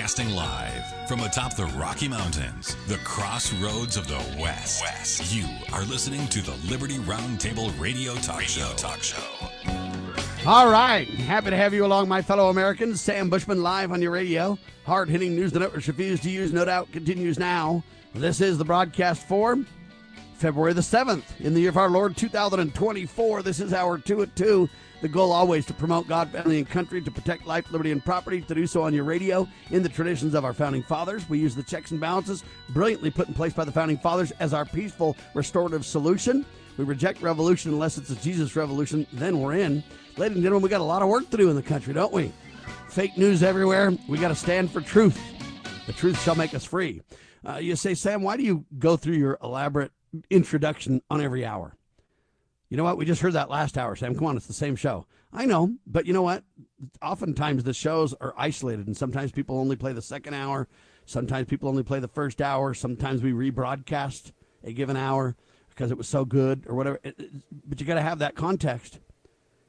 Broadcasting live from atop the Rocky Mountains, the crossroads of the West. West. You are listening to the Liberty Roundtable Radio Talk Radio Show. Talk Show. All right. Happy to have you along, my fellow Americans. Sam Bushman live on your radio. Hard hitting news the networks refuse to use, no doubt, continues now. This is the broadcast for February the 7th in the year of our Lord 2024. This is our 2 at 2. The goal always to promote God, family, and country, to protect life, liberty, and property, to do so on your radio in the traditions of our founding fathers. We use the checks and balances brilliantly put in place by the founding fathers as our peaceful, restorative solution. We reject revolution unless it's a Jesus revolution, then we're in. Ladies and gentlemen, we got a lot of work to do in the country, don't we? Fake news everywhere. We got to stand for truth. The truth shall make us free. Uh, you say, Sam, why do you go through your elaborate introduction on every hour? You know what? We just heard that last hour, Sam. Come on, it's the same show. I know, but you know what? Oftentimes the shows are isolated, and sometimes people only play the second hour. Sometimes people only play the first hour. Sometimes we rebroadcast a given hour because it was so good or whatever. But you got to have that context.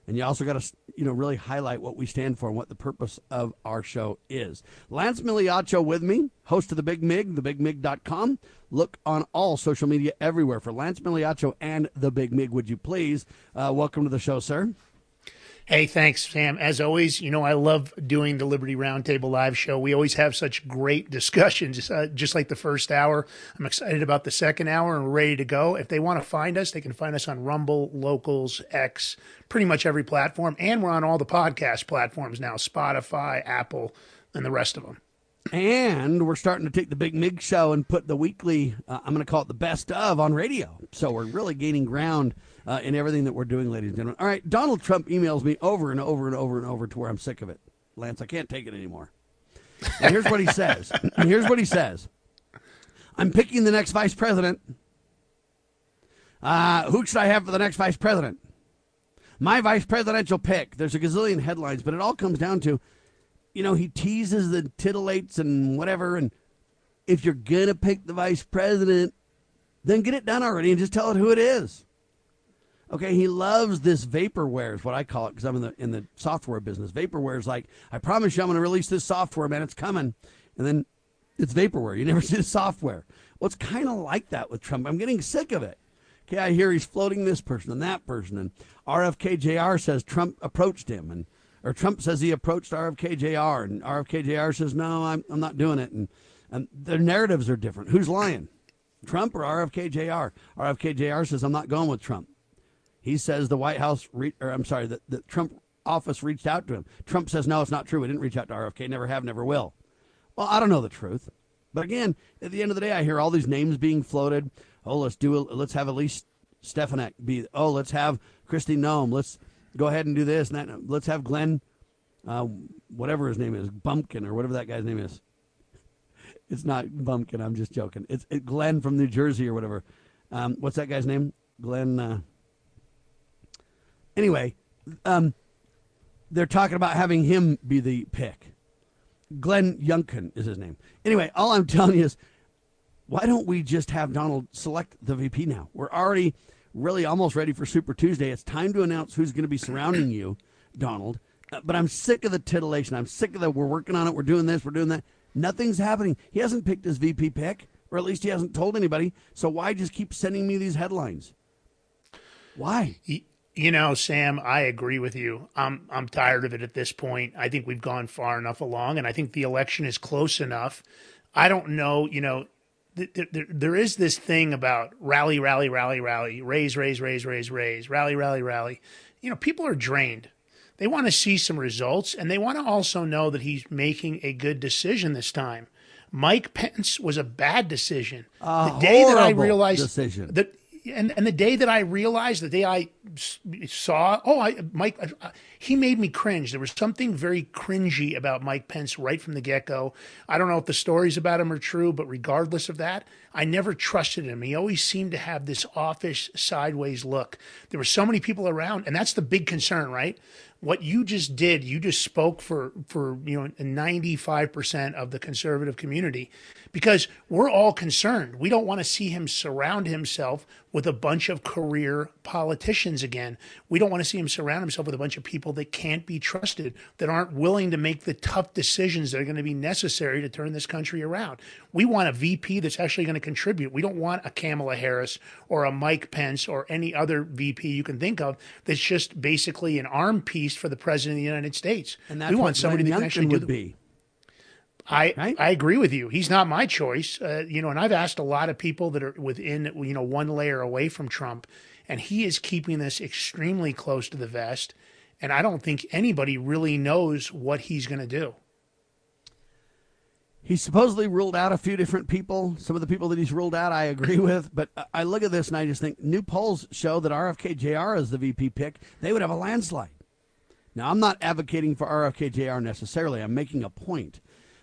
And you also got to, you know, really highlight what we stand for and what the purpose of our show is. Lance Migliaccio with me, host of The Big Mig, thebigmig.com. Look on all social media everywhere for Lance Migliaccio and The Big Mig, would you please? Uh, welcome to the show, sir. Hey, thanks, Sam. As always, you know, I love doing the Liberty Roundtable live show. We always have such great discussions, uh, just like the first hour. I'm excited about the second hour and ready to go. If they want to find us, they can find us on Rumble, Locals, X, pretty much every platform. And we're on all the podcast platforms now Spotify, Apple, and the rest of them. And we're starting to take the Big Mig show and put the weekly, uh, I'm going to call it the best of, on radio. So we're really gaining ground uh, in everything that we're doing, ladies and gentlemen. All right, Donald Trump emails me over and over and over and over to where I'm sick of it. Lance, I can't take it anymore. And here's what he says. here's what he says. I'm picking the next vice president. Uh, who should I have for the next vice president? My vice presidential pick. There's a gazillion headlines, but it all comes down to, you know, he teases and titillates and whatever. And if you're going to pick the vice president, then get it done already and just tell it who it is. Okay, he loves this vaporware is what I call it because I'm in the in the software business. Vaporware is like, I promise you I'm going to release this software, man. It's coming, and then it's vaporware. You never see the software. Well, it's kind of like that with Trump. I'm getting sick of it. Okay, I hear he's floating this person and that person, and RFK Jr. says Trump approached him, and or Trump says he approached RFK Jr. and RFK Jr. says no, I'm I'm not doing it, and and their narratives are different. Who's lying? Trump or RFK Jr. RFK Jr. says I'm not going with Trump. He says the White House, re- or I'm sorry, the, the Trump office reached out to him. Trump says, no, it's not true. We didn't reach out to RFK, never have, never will. Well, I don't know the truth. But again, at the end of the day, I hear all these names being floated. Oh, let's do it. Let's have Elise Stefanik be. Oh, let's have Kristi Noem. Let's go ahead and do this and that. Let's have Glenn, uh, whatever his name is, Bumpkin or whatever that guy's name is. It's not Bumpkin. I'm just joking. It's it, Glenn from New Jersey or whatever. Um, what's that guy's name? Glenn. Uh, Anyway, um, they're talking about having him be the pick. Glenn Youngkin is his name. Anyway, all I'm telling you is, why don't we just have Donald select the VP now? We're already really almost ready for Super Tuesday. It's time to announce who's going to be surrounding you, Donald. Uh, but I'm sick of the titillation. I'm sick of the we're working on it. We're doing this. We're doing that. Nothing's happening. He hasn't picked his VP pick, or at least he hasn't told anybody. So why just keep sending me these headlines? Why? You know, Sam, I agree with you. I'm I'm tired of it at this point. I think we've gone far enough along, and I think the election is close enough. I don't know, you know, th- th- there is this thing about rally, rally, rally, rally, raise, raise, raise, raise, raise, rally, rally, rally. You know, people are drained. They want to see some results, and they want to also know that he's making a good decision this time. Mike Pence was a bad decision. A the day that I realized decision. that and and the day that I realized, the day I saw, oh, I Mike, uh, he made me cringe. There was something very cringy about Mike Pence right from the get go. I don't know if the stories about him are true, but regardless of that, I never trusted him. He always seemed to have this offish, sideways look. There were so many people around, and that's the big concern, right? what you just did, you just spoke for for you know 95% of the conservative community because we're all concerned. We don't want to see him surround himself with a bunch of career politicians again. We don't want to see him surround himself with a bunch of people that can't be trusted, that aren't willing to make the tough decisions that are going to be necessary to turn this country around. We want a VP that's actually going to contribute. We don't want a Kamala Harris or a Mike Pence or any other VP you can think of that's just basically an arm piece for the president of the United States. And that's we what want somebody Glenn that can actually Youngkin do would the, be. I Right? I agree with you. He's not my choice. Uh, you know, and I've asked a lot of people that are within you know one layer away from Trump, and he is keeping this extremely close to the vest. And I don't think anybody really knows what he's going to do. He supposedly ruled out a few different people. Some of the people that he's ruled out, I agree with. But I- I look at this and I just think new polls show that RFK Jr. is the VP pick. They would have a landslide. Now, I'm not advocating for RFK Jr. necessarily. I'm making a point.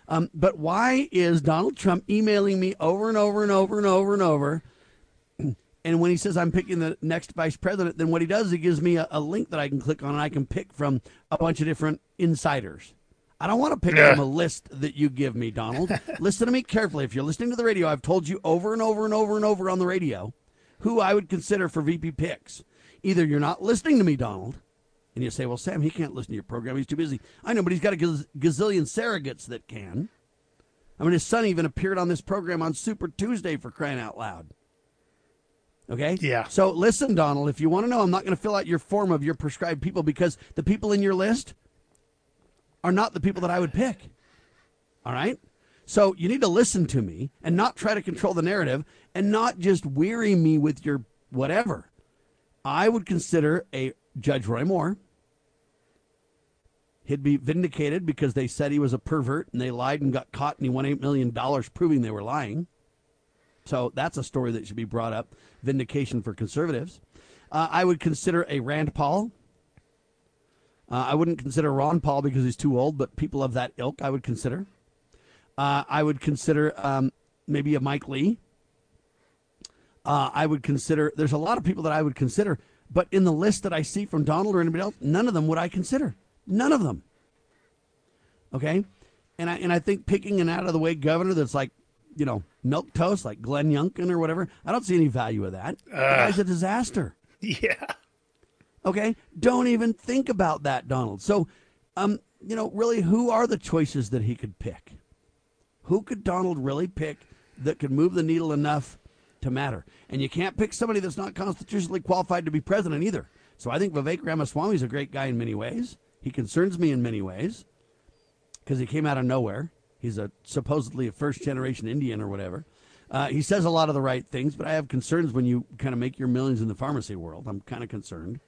Um, but why is Donald Trump emailing me over and over and over and over and over? And when he says I'm picking the next vice president, then what he does is he gives me a, a link that I can click on and I can pick from a bunch of different insiders. I don't want to pick Yeah. from a list that you give me, Donald. Listen to me carefully. If you're listening to the radio, I've told you over and over and over and over on the radio who I would consider for VP picks. Either you're not listening to me, Donald, and you say, well, Sam, he can't listen to your program. He's too busy. I know, but he's got a gaz- gazillion surrogates that can. I mean, his son even appeared on this program on Super Tuesday for crying out loud. Okay? Yeah. So listen, Donald, if you want to know, I'm not going to fill out your form of your prescribed people because the people in your list are not the people that I would pick. All right? So you need to listen to me and not try to control the narrative and not just weary me with your whatever. I would consider a Judge Roy Moore. He'd be vindicated because they said he was a pervert and they lied and got caught and he won $8 million proving they were lying. So that's a story that should be brought up. Vindication for conservatives. Uh, I would consider a Rand Paul. Uh, I wouldn't consider Ron Paul because he's too old, but people of that ilk I would consider. Uh, I would consider um, maybe a Mike Lee. Uh, I would consider, there's a lot of people that I would consider, but in the list that I see from Donald or anybody else, none of them would I consider. None of them. Okay? And I, and I think picking an out of the way governor that's like, you know, milk toast, like Glenn Youngkin or whatever, I don't see any value of that. the guy's a disaster. Yeah. Okay, don't even think about that, Donald. So, um, you know, really, who are the choices that he could pick? Who could Donald really pick that could move the needle enough to matter? And you can't pick somebody that's not constitutionally qualified to be president either. So I think Vivek Ramaswamy is a great guy in many ways. He concerns me in many ways because he came out of nowhere. He's a supposedly a first generation Indian or whatever. Uh, he says a lot of the right things, but I have concerns when you kind of make your millions in the pharmacy world. I'm kind of concerned.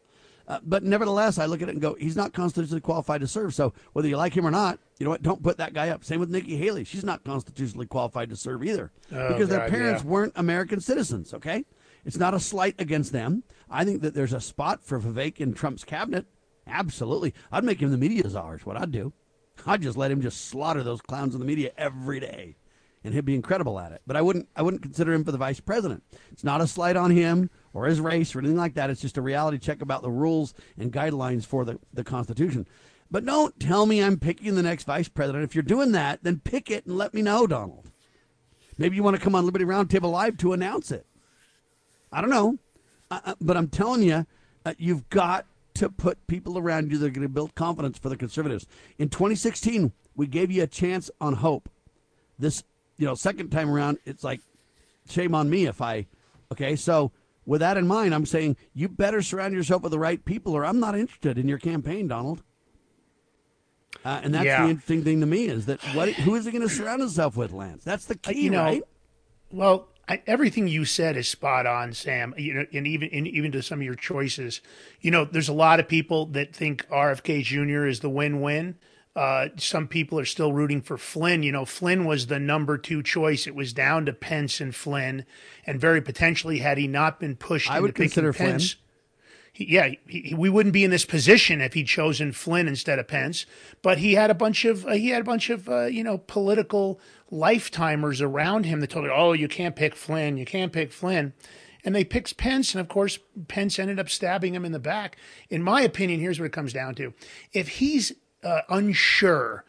Uh, but nevertheless, I look at it and go, he's not constitutionally qualified to serve. So whether you like him or not, you know what? Don't put that guy up. Same with Nikki Haley. She's not constitutionally qualified to serve either Oh, because their parents yeah. weren't American citizens. Okay, it's not a slight against them. I think that there's a spot for Vivek in Trump's cabinet. Absolutely, I'd make him the media czar. Is what I'd do. I'd just let him just slaughter those clowns in the media every day, and he'd be incredible at it. But I wouldn't. I wouldn't consider him for the vice president. It's not a slight on him or his race or anything like that. It's just a reality check about the rules and guidelines for the, the Constitution. But don't tell me I'm picking the next vice president. If you're doing that, then pick it and let me know, Donald. Maybe you want to come on Liberty Roundtable Live to announce it. I don't know. Uh, but I'm telling you, uh, you've got to put people around you that are going to build confidence for the conservatives. In 2016, we gave you a chance on hope. This, you know, second time around, it's like shame on me if I. Okay, so with that in mind, I'm saying you better surround yourself with the right people, or I'm not interested in your campaign, Donald. Uh, and that's Yeah. the interesting thing to me is that what who is he going to surround himself with, Lance? That's the key, you know, right? Well, I, everything you said is spot on, Sam. You know, and even and even to some of your choices, you know, there's a lot of people that think RFK Jr. is the win-win. Uh, some people are still rooting for Flynn. You know, Flynn was the number two choice. It was down to Pence and Flynn, and very potentially, had he not been pushed, I would consider Flynn. He, yeah, he, we wouldn't be in this position if he'd chosen Flynn instead of Pence. But he had a bunch of uh, he had a bunch of uh, you know political lifetimers around him that told him, "Oh, you can't pick Flynn, you can't pick Flynn." and they picked Pence, and of course, Pence ended up stabbing him in the back. In my opinion, here's what it comes down to: if he's uh, unsure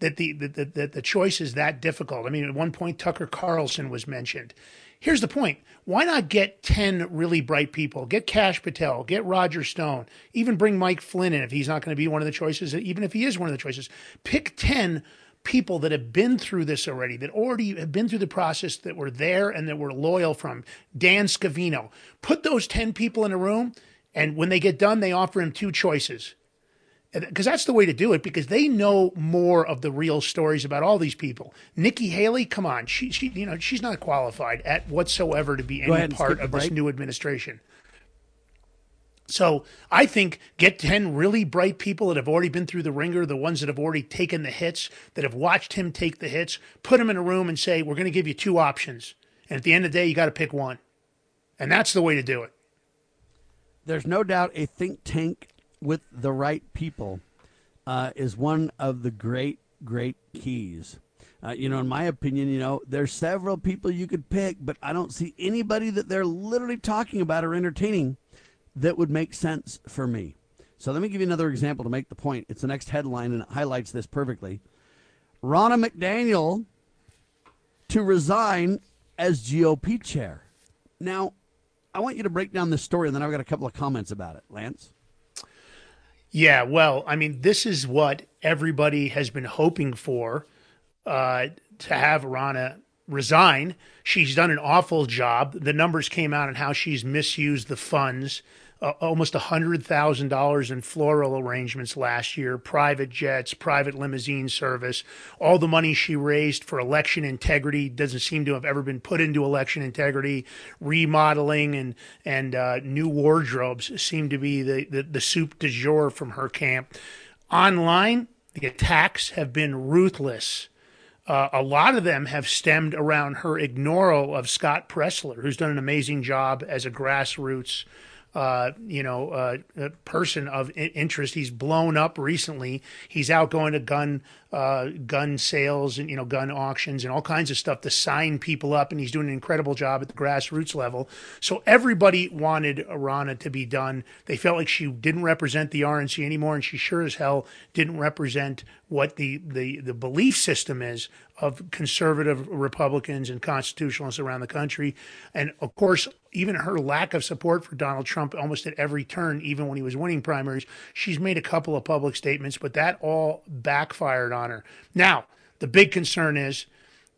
that the that the, that the choice is that difficult. I mean, at one point, Tucker Carlson was mentioned. Here's the point. Why not get 10 really bright people? Get Kash Patel, get Roger Stone, even bring Mike Flynn in if he's not going to be one of the choices, even if he is one of the choices. Pick 10 people that have been through this already, that already have been through the process, that were there and that were loyal from Dan Scavino. Put those 10 people in a room, and when they get done, they offer him two choices because that's the way to do it because they know more of the real stories about all these people. Nikki Haley, come on, she she you know she's not qualified at whatsoever to be any part of this new administration. So I think get 10 really bright people that have already been through the wringer, the ones that have already taken the hits, that have watched him take the hits, put them in a room and say, we're going to give you two options. And at the end of the day, you got to pick one. And that's the way to do it. There's no doubt a think tank with the right people uh, is one of the great, great keys. Uh, you know, in my opinion, you know, there's several people you could pick, but I don't see anybody that they're literally talking about or entertaining that would make sense for me. So let me give you another example to make the point. It's the next headline and it highlights this perfectly. Ronna McDaniel to resign as GOP chair. Now, I want you to break down this story, and then I've got a couple of comments about it, Lance. Yeah, well, I mean, this is what everybody has been hoping for uh, to have Ronna resign. She's done an awful job. The numbers came out on how she's misused the funds uh, almost $100,000 in floral arrangements last year, private jets, private limousine service. All the money she raised for election integrity doesn't seem to have ever been put into election integrity. Remodeling and, and uh, new wardrobes seem to be the, the, the soup du jour from her camp. Online, the attacks have been ruthless. Uh, a lot of them have stemmed around her ignoral of Scott Presler, who's done an amazing job as a grassroots uh, you know, uh, person of interest. He's blown up recently. He's out going to gun uh, gun sales and you know gun auctions and all kinds of stuff to sign people up, and he's doing an incredible job at the grassroots level. So everybody wanted Ronna to be done. They felt like she didn't represent the RNC anymore, and she sure as hell didn't represent what the the the belief system is of conservative Republicans and constitutionalists around the country. And of course, even her lack of support for Donald Trump almost at every turn, even when he was winning primaries, she's made a couple of public statements, but that all backfired on her. Now, the big concern is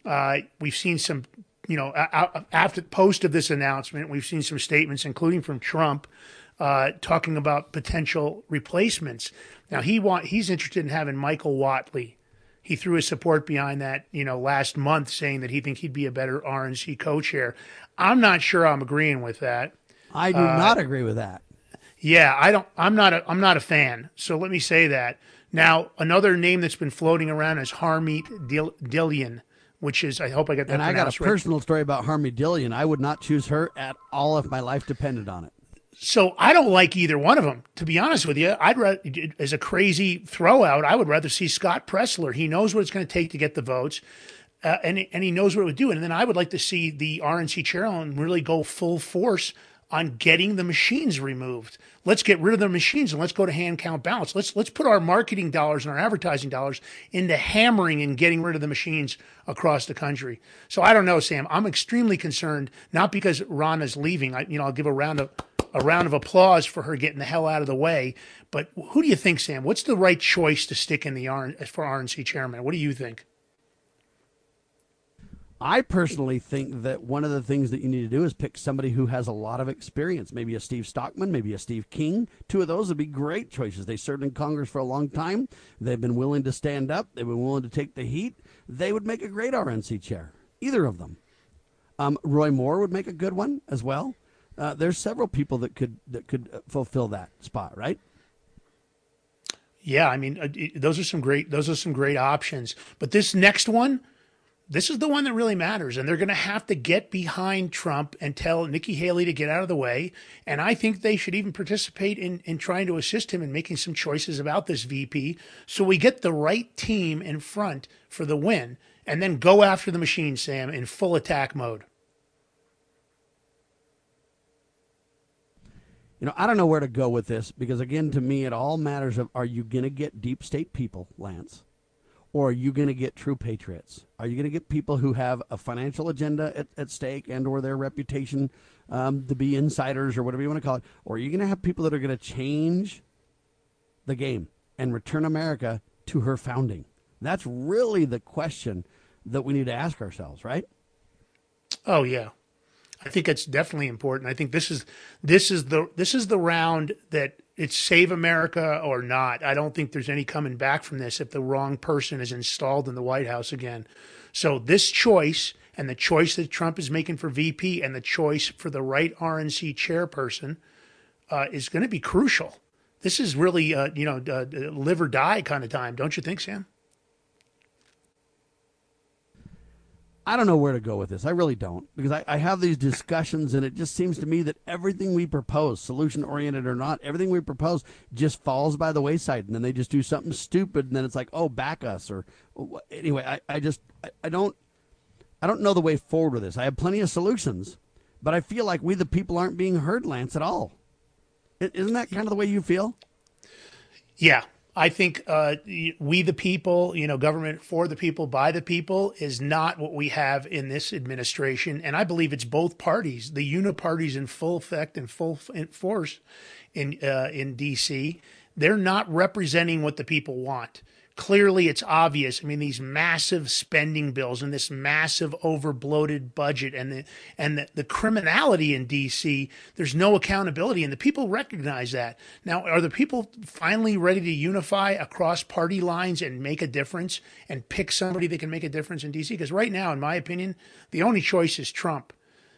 uh, we've seen some, you know, after post of this announcement, we've seen some statements, including from Trump, uh, talking about potential replacements. Now he want he's interested in having Michael Whatley he threw his support behind that, you know, last month, saying that he think he'd be a better RNC co-chair. I'm not sure I'm agreeing with that. I do uh, not agree with that. Yeah, I don't. I'm not. A, I'm not a fan. So let me say that. Now, another name that's been floating around is Harmeet Dil- Dillon, which is. I hope I got that. And I got a right. personal story about Harmeet Dillon. I would not choose her at all if my life depended on it. So I don't like either one of them. To be honest with you, I'd rather, as a crazy throwout, I would rather see Scott Presler. He knows what it's going to take to get the votes. Uh, and and he knows what it would do. And then I would like to see the RNC chairman really go full force on getting the machines removed. Let's get rid of the machines and let's go to hand count ballots. Let's let's put our marketing dollars and our advertising dollars into hammering and getting rid of the machines across the country. So I don't know, Sam. I'm extremely concerned, not because Ron is leaving. I, you know, I'll give a round of a round of applause for her getting the hell out of the way. But who do you think, Sam? What's the right choice to stick in the R for RNC chairman? What do you think? I personally think that one of the things that you need to do is pick somebody who has a lot of experience. Maybe a Steve Stockman, maybe a Steve King. Two of those would be great choices. They served in Congress for a long time. They've been willing to stand up. They've been willing to take the heat. They would make a great RNC chair. Either of them. Um, Roy Moore would make a good one as well. Uh, there's several people that could that could uh, fulfill that spot, right? Yeah, I mean, uh, those are some great those are some great options. But this next one, this is the one that really matters, and they're going to have to get behind Trump and tell Nikki Haley to get out of the way. And I think they should even participate in in trying to assist him in making some choices about this VP, so we get the right team in front for the win, and then go after the machine, Sam, in full attack mode. You know, I don't know where to go with this because, again, to me, it all matters of are you going to get deep state people, Lance, or are you going to get true patriots? Are you going to get people who have a financial agenda at, at stake and or their reputation um, to be insiders or whatever you want to call it? Or are you going to have people that are going to change the game and return America to her founding? That's really the question that we need to ask ourselves, right? Oh yeah. I think it's definitely important. I think this is this is the this is the round that it's save America or not. I don't think there's any coming back from this if the wrong person is installed in the White House again. So this choice and the choice that Trump is making for VP and the choice for the right RNC chairperson uh, is going to be crucial. This is really, uh, you know, uh, live or die kind of time, don't you think, Sam? I don't know where to go with this. I really don't. Because I, I have these discussions, and it just seems to me that everything we propose, solution oriented or not, everything we propose just falls by the wayside. And then they just do something stupid, and then it's like, oh, back us. Or anyway, I, I just, I, I don't. I don't know the way forward with this. I have plenty of solutions, but I feel like we, the people, aren't being heard, Lance, at all. Isn't that kind of the way you feel? Yeah, I think uh, we the people, you know, government for the people, by the people, is not what we have in this administration, and I believe it's both parties. The uniparties in full effect and full force in uh, in D.C. They're not representing what the people want clearly it's obvious. I mean, these massive spending bills and this massive over bloated budget and the and the, the criminality in DC, there's no accountability and the people recognize that. Now, are the people finally ready to unify across party lines and make a difference and pick somebody that can make a difference in DC? Because right now, in my opinion, the only choice is Trump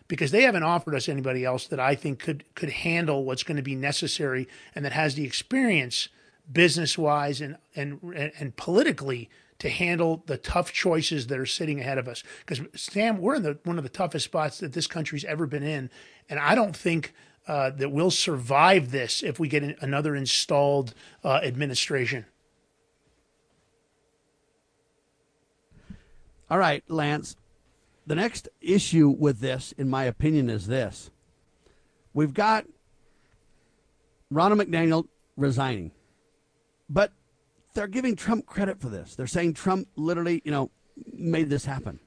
because they haven't offered us anybody else that I think could could handle what's going to be necessary and that has the experience business wise and, and, and politically to handle the tough choices that are sitting ahead of us. Because Sam, we're in the, one of the toughest spots that this country's ever been in, and I don't think uh, that we'll survive this if we get another installed uh, administration. All right, Lance. The next issue with this, in my opinion, is this: we've got Ronna McDaniel resigning. But they're giving Trump credit for this. They're saying Trump literally, you know, made this happen.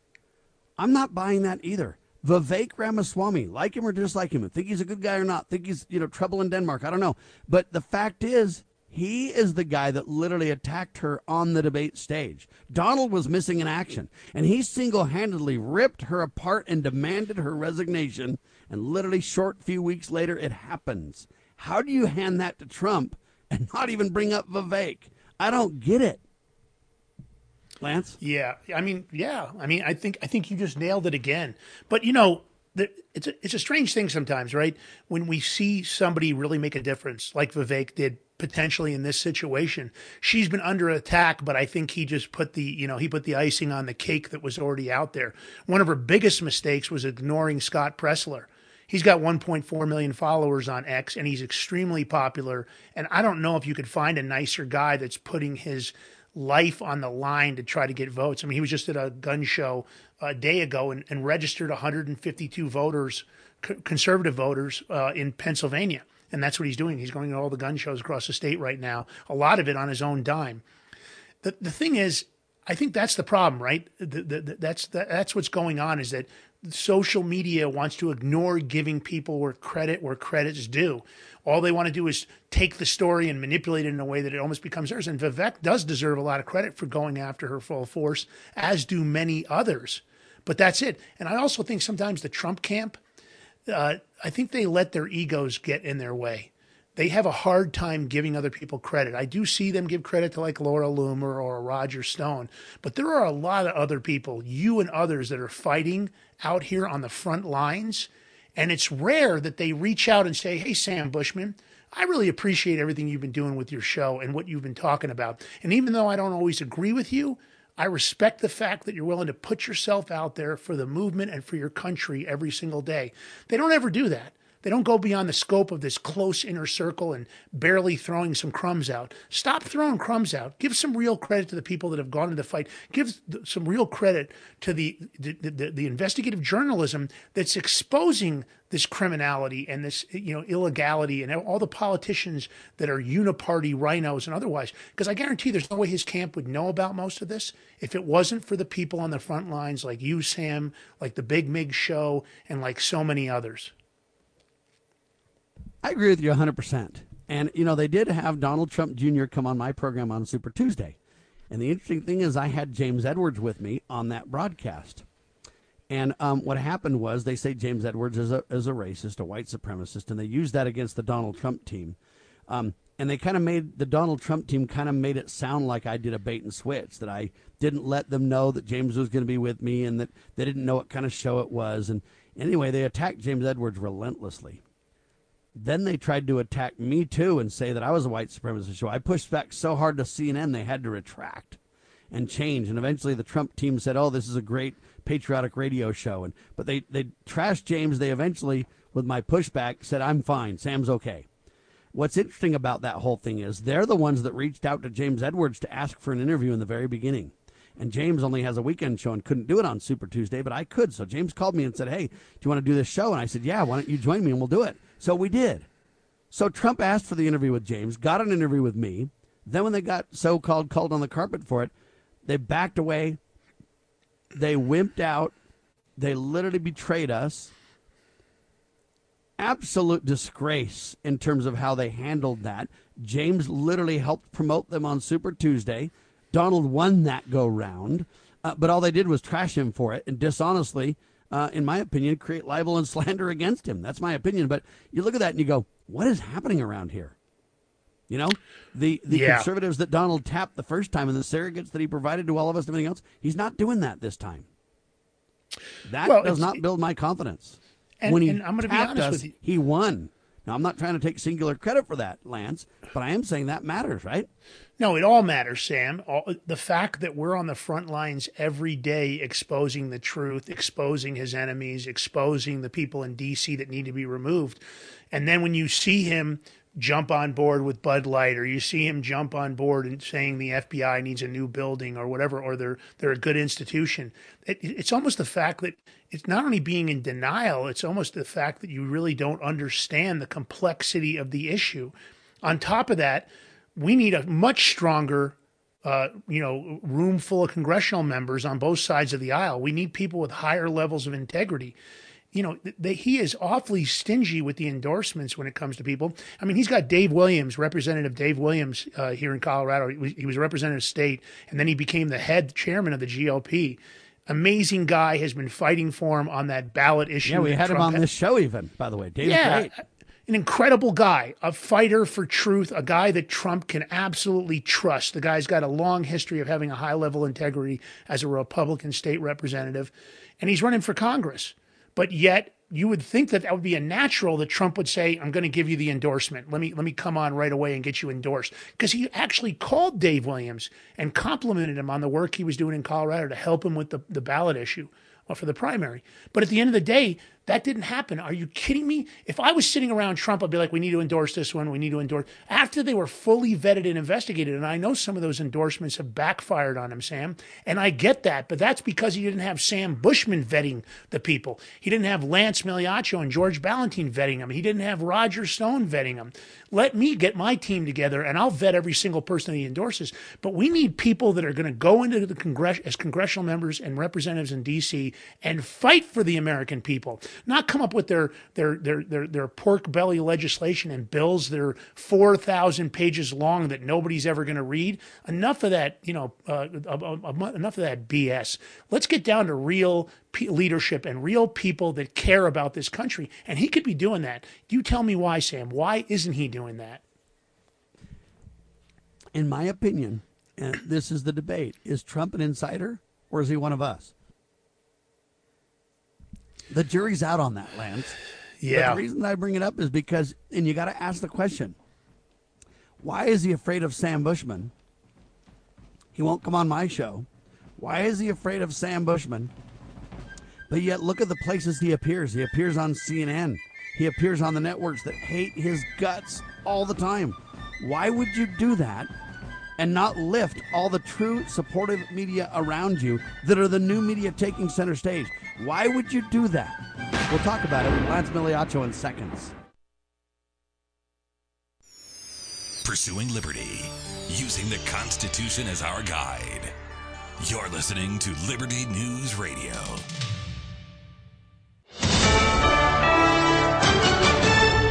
I'm not buying that either. Vivek Ramaswamy, like him or dislike him, think he's a good guy or not, think he's, you know, trouble in Denmark. I don't know. But the fact is, he is the guy that literally attacked her on the debate stage. Donald was missing in action, and he single handedly ripped her apart and demanded her resignation. And literally, short few weeks later, it happens. How do you hand that to Trump and not even bring up Vivek. I don't get it. Lance? Yeah, I mean, yeah, I mean, I think I think you just nailed it again. But you know, the, it's a, it's a strange thing sometimes, right? When we see somebody really make a difference, like Vivek did potentially in this situation. She's been under attack, but I think he just put the, you know, he put the icing on the cake that was already out there. One of her biggest mistakes was ignoring Scott Presler. He's got 1.4 million followers on X and he's extremely popular. And I don't know if you could find a nicer guy that's putting his life on the line to try to get votes. I mean, he was just at a gun show a day ago and, and registered 152 voters, conservative voters uh, in Pennsylvania. And that's what he's doing. He's going to all the gun shows across the state right now, a lot of it on his own dime. The, the thing is, I think that's the problem, right? The, the, that's that's what's going on is that social media wants to ignore giving people where credit where credit's due. All they want to do is take the story and manipulate it in a way that it almost becomes theirs. And Vivek does deserve a lot of credit for going after her full force, as do many others. But that's it. And I also think sometimes the Trump camp, uh, I think they let their egos get in their way they have a hard time giving other people credit. I do see them give credit to like Laura Loomer or Roger Stone, but there are a lot of other people, you and others, that are fighting out here on the front lines. And it's rare that they reach out and say, Hey, Sam Bushman, I really appreciate everything you've been doing with your show and what you've been talking about. And even though I don't always agree with you, I respect the fact that you're willing to put yourself out there for the movement and for your country every single day. They don't ever do that. They don't go beyond the scope of this close inner circle and barely throwing some crumbs out. Stop throwing crumbs out. Give some real credit to the people that have gone into the fight. Give some real credit to the the, the, the investigative journalism that's exposing this criminality and this you know illegality and all the politicians that are uniparty rhinos and otherwise because i guarantee there's no way his camp would know about most of this if it wasn't for the people on the front lines like you sam like the big mig show and like so many others i agree with you 100% and you know they did have donald trump jr come on my program on super tuesday and the interesting thing is i had james edwards with me on that broadcast and um, what happened was they say James Edwards is a, is a racist, a white supremacist, and they used that against the Donald Trump team. Um, and they kind of made the Donald Trump team kind of made it sound like I did a bait and switch, that I didn't let them know that James was going to be with me and that they didn't know what kind of show it was. And anyway, they attacked James Edwards relentlessly. Then they tried to attack me too and say that I was a white supremacist show. I pushed back so hard to CNN they had to retract and change. And eventually the Trump team said, "Oh, this is a great patriotic radio show. And but they they trashed James. They eventually, with my pushback, said I'm fine. Sam's okay. What's interesting about that whole thing is they're the ones that reached out to James Edwards to ask for an interview in the very beginning. And James only has a weekend show and couldn't do it on Super Tuesday, but I could. So James called me and said, Hey, do you want to do this show? And I said, Yeah, why don't you join me and we'll do it? So we did. So Trump asked for the interview with James, got an interview with me. Then when they got so called called on the carpet for it, they backed away, they wimped out. They literally betrayed us. Absolute disgrace in terms of how they handled that. James literally helped promote them on Super Tuesday. Donald won that go round, uh, but all they did was trash him for it and dishonestly, uh, in my opinion, create libel and slander against him. That's my opinion. But you look at that and you go, what is happening around here? You know, the the yeah. conservatives that Donald tapped the first time and the surrogates that he provided to all of us and everything else, he's not doing that this time. That well, does not build my confidence. And, when he and I'm going to be honest us, with you. he won. Now I'm not trying to take singular credit for that, Lance, but I am saying that matters, right? No, it all matters, Sam. All, the fact that we're on the front lines every day exposing the truth, exposing his enemies, exposing the people in D.C. that need to be removed. And then when you see him jump on board with Bud Light, or you see him jump on board and saying the FBI needs a new building or whatever, or they're they're a good institution. It, it's almost the fact that it's not only being in denial; it's almost the fact that you really don't understand the complexity of the issue. On top of that, we need a much stronger. Uh, you know, room full of congressional members on both sides of the aisle. We need people with higher levels of integrity you know, the, he is awfully stingy with the endorsements when it comes to people. I mean, he's got Dave Williams, Representative Dave Williams, uh, here in Colorado. He was, he was a representative of state, and then he became the head chairman of the GOP. Amazing guy has been fighting for him on that ballot issue. Yeah, we had Trump him on had. this show, even by the way. Dave yeah, great. An incredible guy, a fighter for truth, a guy that Trump can absolutely trust. The guy's got a long history of having a high level integrity as a Republican state representative, and he's running for Congress. But yet, you would think that that would be a natural that Trump would say, "I'm going to give you the endorsement. Let me let me come on right away and get you endorsed." Because he actually called Dave Williams and complimented him on the work he was doing in Colorado to help him with the, the ballot issue uh, for the primary. But at the end of the day, that didn't happen. Are you kidding me? If I was sitting around Trump, I'd be like, we need to endorse this one. We need to endorse. After they were fully vetted and investigated, and I know some of those endorsements have backfired on him, Sam, and I get that, but that's because he didn't have Sam Bushman vetting the people. He didn't have Lance Migliaccio and George Balloutine vetting them. He didn't have Roger Stone vetting them. Let me get my team together, and I'll vet every single person he endorses. But we need people that are going to go into the Congress as congressional members and representatives in D.C. and fight for the American people not come up with their their their their, their pork belly legislation and bills that are four thousand pages long that nobody's ever going to read. Enough of that, you know, uh, enough of that BS. Let's get down to real leadership and real people that care about this country. And he could be doing that. You tell me why, Sam. Why isn't he doing that? In my opinion, and this is the debate: is Trump an insider or is he one of us? The jury's out on that, Lance. Yeah. But the reason I bring it up is because, and you got to ask the question why is he afraid of Sam Bushman? He won't come on my show. Why is he afraid of Sam Bushman? But yet, look at the places he appears. He appears on CNN. He appears on the networks that hate his guts all the time. Why would you do that and not lift all the true supportive media around you that are the new media taking center stage? Why would you do that? We'll talk about it with Lance Migliaccio in seconds. Pursuing liberty, using the Constitution as our guide. You're listening to Liberty News Radio.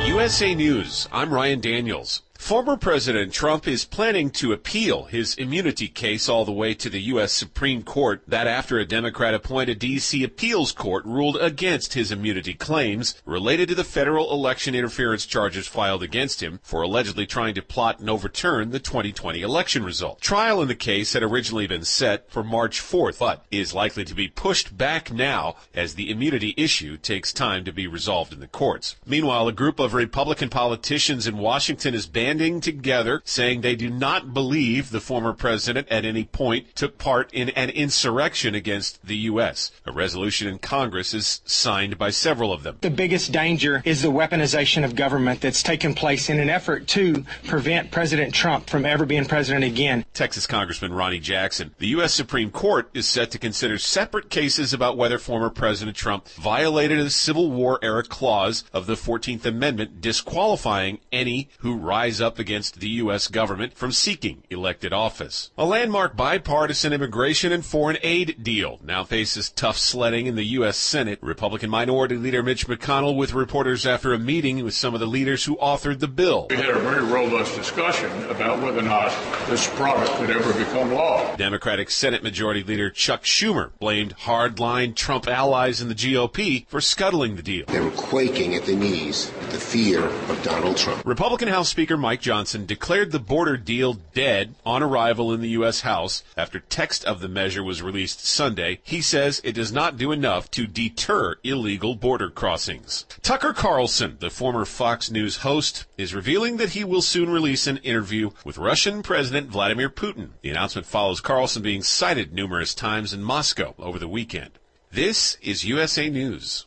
USA News, I'm Ryan Daniels. Former President Trump is planning to appeal his immunity case all the way to the U.S. Supreme Court. That after a Democrat appointed D.C. appeals court ruled against his immunity claims related to the federal election interference charges filed against him for allegedly trying to plot and overturn the 2020 election result. Trial in the case had originally been set for March 4th, but is likely to be pushed back now as the immunity issue takes time to be resolved in the courts. Meanwhile, a group of Republican politicians in Washington is banned banding together, saying they do not believe the former president at any point took part in an insurrection against the U.S. A resolution in Congress is signed by several of them. The biggest danger is the weaponization of government that's taken place in an effort to prevent President Trump from ever being president again. Texas Congressman Ronny Jackson. The U.S. Supreme Court is set to consider separate cases about whether former President Trump violated a Civil War era clause of the 14th Amendment disqualifying any who rise up against the U.S. government from seeking elected office. A landmark bipartisan immigration and foreign aid deal now faces tough sledding in the U.S. Senate. Republican Minority Leader Mitch McConnell with reporters after a meeting with some of the leaders who authored the bill. We had a very robust discussion about whether or not this product could ever become law. Democratic Senate Majority Leader Chuck Schumer blamed hardline Trump allies in the GOP for scuttling the deal. They were quaking at the knees at the fear of Donald Trump. Republican House Speaker Mike Johnson declared the border deal dead on arrival in the U.S. House after text of the measure was released Sunday. He says it does not do enough to deter illegal border crossings. Tucker Carlson, the former Fox News host, is revealing that he will soon release an interview with Russian President Vladimir Putin. The announcement follows Carlson being sighted numerous times in Moscow over the weekend. This is USA News.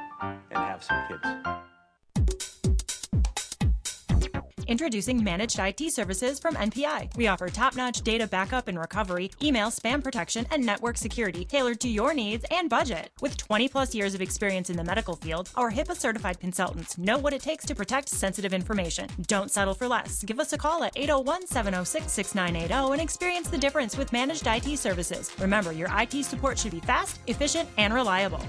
and have some kids. Introducing Managed IT Services from NPI. We offer top notch data backup and recovery, email spam protection, and network security tailored to your needs and budget. With 20 plus years of experience in the medical field, our HIPAA certified consultants know what it takes to protect sensitive information. Don't settle for less. Give us a call at 801 706 6980 and experience the difference with Managed IT Services. Remember, your IT support should be fast, efficient, and reliable.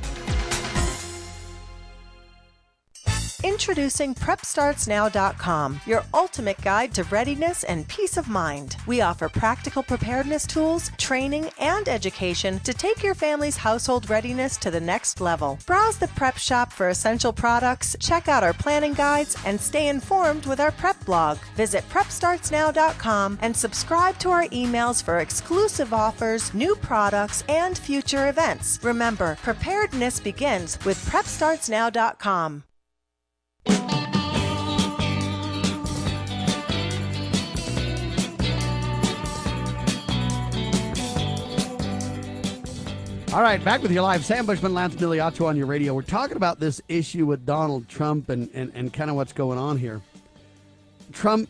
Introducing PrepStartsNow.com, your ultimate guide to readiness and peace of mind. We offer practical preparedness tools, training, and education to take your family's household readiness to the next level. Browse the prep shop for essential products, check out our planning guides, and stay informed with our prep blog. Visit PrepStartsNow.com and subscribe to our emails for exclusive offers, new products, and future events. Remember, preparedness begins with PrepStartsNow.com. All right, back with you live. Sam Bushman, Lance Migliaccio on your radio. We're talking about this issue with Donald Trump and, and, and kind of what's going on here. Trump,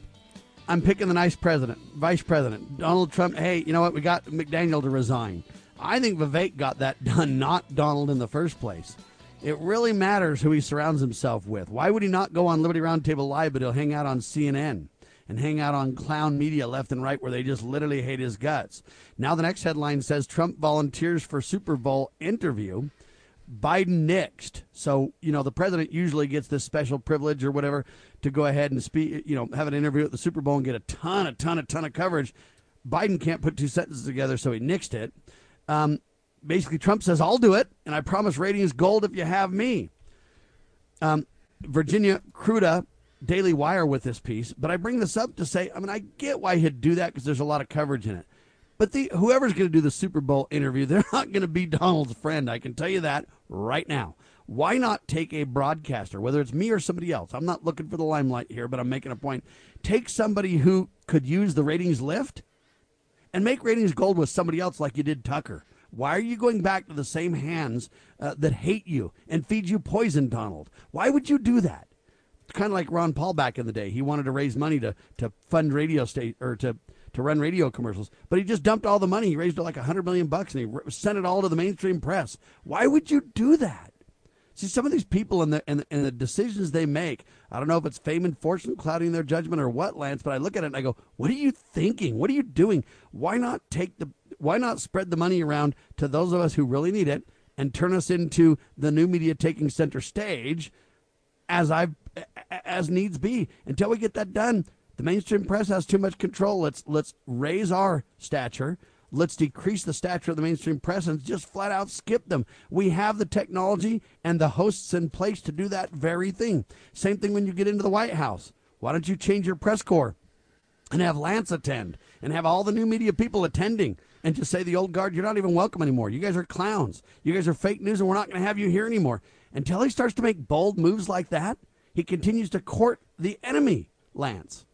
I'm picking the nice president, vice president. Donald Trump, hey, you know what? We got McDaniel to resign. I think Vivek got that done, not Donald in the first place. It really matters who he surrounds himself with. Why would he not go on Liberty Roundtable Live, but he'll hang out on CNN? and hang out on clown media left and right where they just literally hate his guts. Now, the next headline says Trump volunteers for Super Bowl interview. Biden next. So, you know, the president usually gets this special privilege or whatever to go ahead and speak, you know, have an interview at the Super Bowl and get a ton, a ton, a ton of coverage. Biden can't put two sentences together, so he nixed it. Um, basically, Trump says, I'll do it, and I promise ratings gold if you have me. Um, Virginia Kruta, Daily Wire with this piece, but I bring this up to say, I mean, I get why he'd do that because there's a lot of coverage in it. But the whoever's going to do the Super Bowl interview, they're not going to be Donald's friend. I can tell you that right now. Why not take a broadcaster, whether it's me or somebody else? I'm not looking for the limelight here, but I'm making a point. Take somebody who could use the ratings lift and make ratings gold with somebody else like you did Tucker. Why are you going back to the same hands uh, that hate you and feed you poison, Donald? Why would you do that? It's kind of like Ron Paul back in the day. He wanted to raise money to, to fund radio state or to, to run radio commercials, but he just dumped all the money. He raised like a hundred million bucks and he sent it all to the mainstream press. Why would you do that? See, some of these people and the, and and the decisions they make, I don't know if it's fame and fortune clouding their judgment or what, Lance, but I look at it and I go, what are you thinking? What are you doing? Why not take the, why not spread the money around to those of us who really need it and turn us into the new media taking center stage as I've as needs be. Until we get that done, the mainstream press has too much control. Let's let's raise our stature. Let's decrease the stature of the mainstream press and just flat out skip them. We have the technology and the hosts in place to do that very thing. Same thing when you get into the White House. Why don't you change your press corps and have Lance attend and have all the new media people attending and just say the old guard, you're not even welcome anymore. You guys are clowns. You guys are fake news and we're not going to have you here anymore. Until he starts to make bold moves like that, he continues to court the enemy, Lance.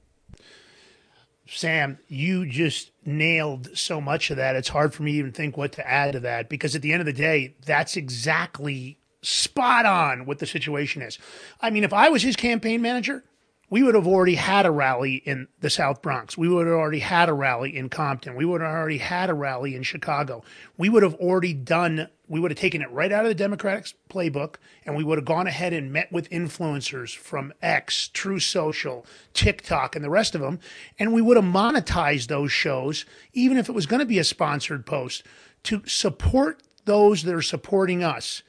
Sam, you just nailed so much of that. It's hard for me to even think what to add to that because at the end of the day, that's exactly spot on what the situation is. I mean, if I was his campaign manager, we would have already had a rally in the South Bronx. We would have already had a rally in Compton. We would have already had a rally in Chicago. We would have already done, we would have taken it right out of the Democratic playbook and we would have gone ahead and met with influencers from X, Truth Social, TikTok, and the rest of them. And we would have monetized those shows, even if it was going to be a sponsored post, to support those that are supporting us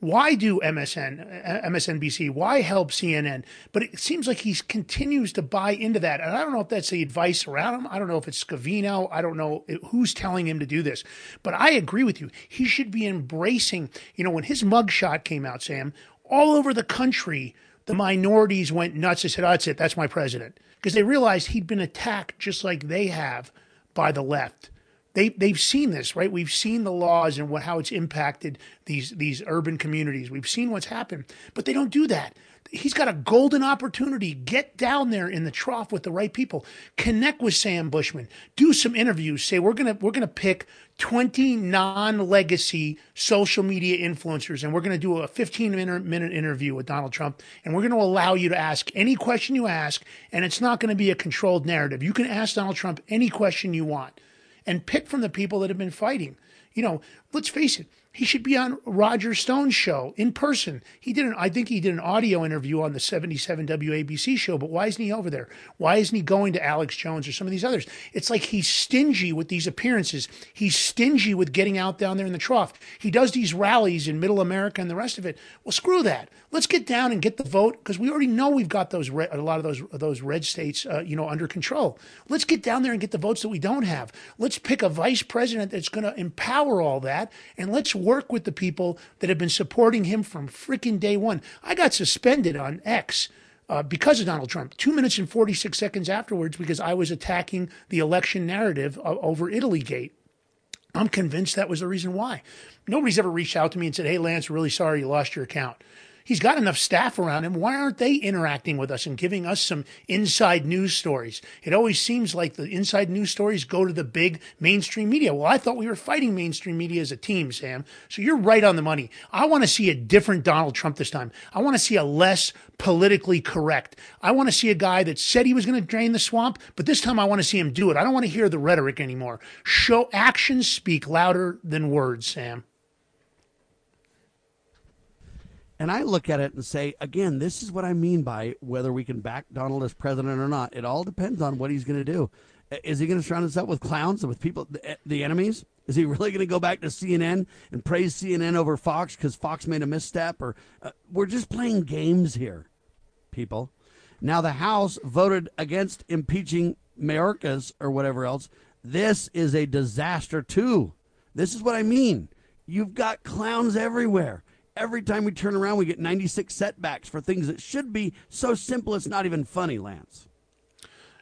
why do MSN, uh, MSNBC? Why help CNN? But it seems like he continues to buy into that. And I don't know if that's the advice around him. I don't know if it's Scavino. I don't know who's telling him to do this. But I agree with you. He should be embracing, you know, when his mugshot came out, Sam, all over the country, the minorities went nuts. and said, oh, that's it. That's my president. Because they realized he'd been attacked just like they have by the left they they've seen this, right? We've seen the laws and what how it's impacted these these urban communities. We've seen what's happened, but they don't do that. He's got a golden opportunity. Get down there in the trough with the right people. Connect with Sam Bushman. Do some interviews. Say we're gonna we're gonna pick 20 non-legacy social media influencers and we're going to do a 15 minute interview with Donald Trump and we're going to allow you to ask any question you ask and it's not going to be a controlled narrative. You can ask Donald Trump any question you want and pick from the people that have been fighting. You know, let's face it, He should be on Roger Stone's show in person. He did an, I think he did an audio interview on the 77 WABC show, but why isn't he over there? Why isn't he going to Alex Jones or some of these others? It's like he's stingy with these appearances. He's stingy with getting out down there in the trough. He does these rallies in middle America and the rest of it. Well, screw that. Let's get down and get the vote because we already know we've got those red, a lot of those those red states, uh, you know, under control. Let's get down there and get the votes that we don't have. Let's pick a vice president that's going to empower all that, and let's work with the people that have been supporting him from freaking day one. I got suspended on X. Uh, because of Donald Trump, two minutes and 46 seconds afterwards, because I was attacking the election narrative uh, over Italy Gate. I'm convinced that was the reason why. Nobody's ever reached out to me and said, Hey, Lance, really sorry you lost your account. He's got enough staff around him. Why aren't they interacting with us and giving us some inside news stories? It always seems like the inside news stories go to the big mainstream media. Well, I thought we were fighting mainstream media as a team, Sam. So you're right on the money. I want to see a different Donald Trump this time. I want to see a less politically correct. I want to see a guy that said he was going to drain the swamp, but this time I want to see him do it. I don't want to hear the rhetoric anymore. Show actions speak louder than words, Sam. And I look at it and say, again, this is what I mean by whether we can back Donald as president or not. It all depends on what he's going to do. Is he going to surround himself with clowns and with people, the, the enemies? Is he really going to go back to CNN and praise CNN over Fox because Fox made a misstep? Or uh, we're just playing games here, people. Now the House voted against impeaching Mayorkas or whatever else. This is a disaster too. This is what I mean. You've got clowns everywhere every time we turn around, we get 96 setbacks for things that should be so simple it's not even funny, Lance.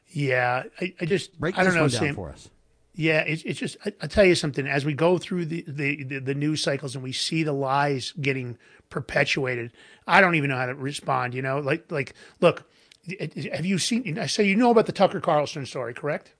Yeah, I, I just break I don't know, down Sam. for us. Yeah, it's, it's just I, I tell you something. As we go through the, the, the, the news cycles and we see the lies getting perpetuated, I don't even know how to respond. You know, like like look, have you seen? So you know about the Tucker Carlson story, correct?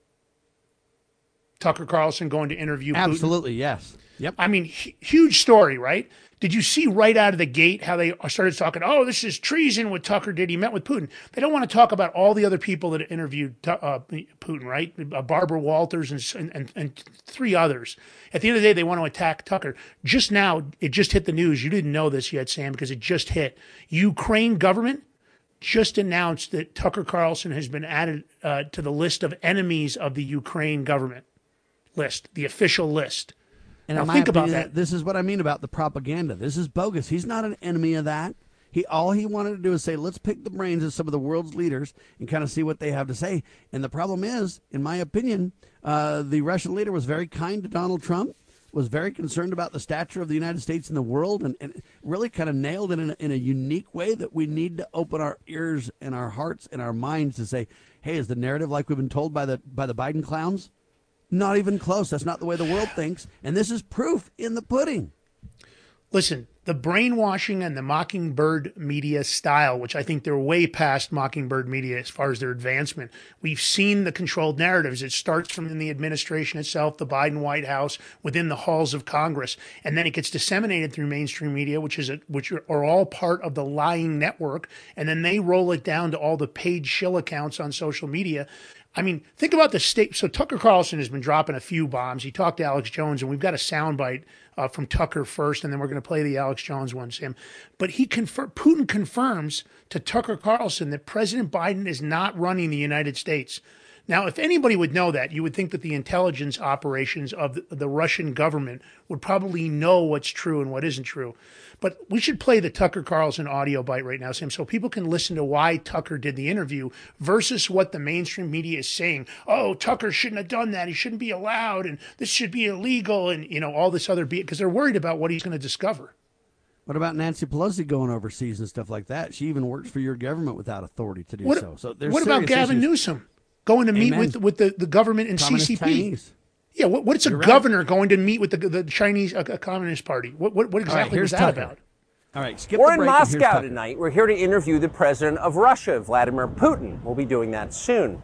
Tucker Carlson going to interview. Putin? Absolutely, yes. Yep. I mean, hu- huge story, right? Did you see right out of the gate how they started talking? Oh, this is treason. What Tucker did, he met with Putin. They don't want to talk about all the other people that interviewed uh, Putin, right? Uh, Barbara Walters and, and and three others. At the end of the day, they want to attack Tucker. Just now, it just hit the news. You didn't know this yet, Sam, because it just hit. Ukraine government just announced that Tucker Carlson has been added uh, to the list of enemies of the Ukraine government list, the official list. And now think about that. This is what I mean about the propaganda. This is bogus. He's not an enemy of that. He all he wanted to do is say, let's pick the brains of some of the world's leaders and kind of see what they have to say. And the problem is, in my opinion, uh, the Russian leader was very kind to Donald Trump, was very concerned about the stature of the United States in the world, and, and really kind of nailed it in a, in a unique way that we need to open our ears and our hearts and our minds to say, hey, is the narrative like we've been told by the by the Biden clowns? Not even close. That's not the way the world thinks. And this is proof in the pudding. Listen, the brainwashing and the Mockingbird media style, which I think they're way past Mockingbird media as far as their advancement. We've seen the controlled narratives. It starts from in the administration itself, the Biden White House, within the halls of Congress, and then it gets disseminated through mainstream media, which is a, which are all part of the lying network, and then they roll it down to all the paid shill accounts on social media. I mean, think about the state. So Tucker Carlson has been dropping a few bombs. He talked to Alex Jones, and we've got a soundbite uh, from Tucker first, and then we're going to play the Alex Jones one, Sam. But he confir- Putin confirms to Tucker Carlson that President Biden is not running the United States. Now, if anybody would know that, you would think that the intelligence operations of the, the Russian government would probably know what's true and what isn't true. But we should play the Tucker Carlson audio bite right now, Sam, so people can listen to why Tucker did the interview versus what the mainstream media is saying. Oh, Tucker shouldn't have done that. He shouldn't be allowed, and this should be illegal, and you know all this other because they're worried about what he's going to discover. What about Nancy Pelosi going overseas and stuff like that? She even works for your government without authority to do What, so. So there's what about Gavin issues. Newsom going to meet Amen. with with the, the government and Communist CCP? Chinese. Yeah, what, what's a You're right. governor going to meet with the the Chinese uh, Communist Party? What what, what exactly here's was that Tucker. about? All right, skip We're the in break Moscow tonight. We're here to interview the president of Russia, Vladimir Putin. We'll be doing that soon.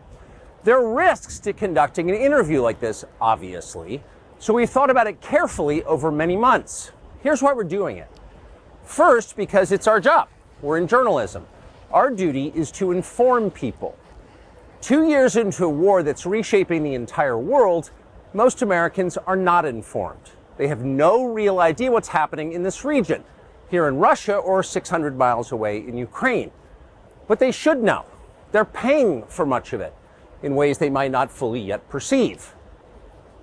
There are risks to conducting an interview like this, obviously, so we thought about it carefully over many months. Here's why we're doing it. First, because it's our job. We're in journalism. Our duty is to inform people. Two years into a war that's reshaping the entire world, most Americans are not informed. They have no real idea what's happening in this region, here in Russia or 600 miles away in Ukraine. But they should know. They're paying for much of it in ways they might not fully yet perceive.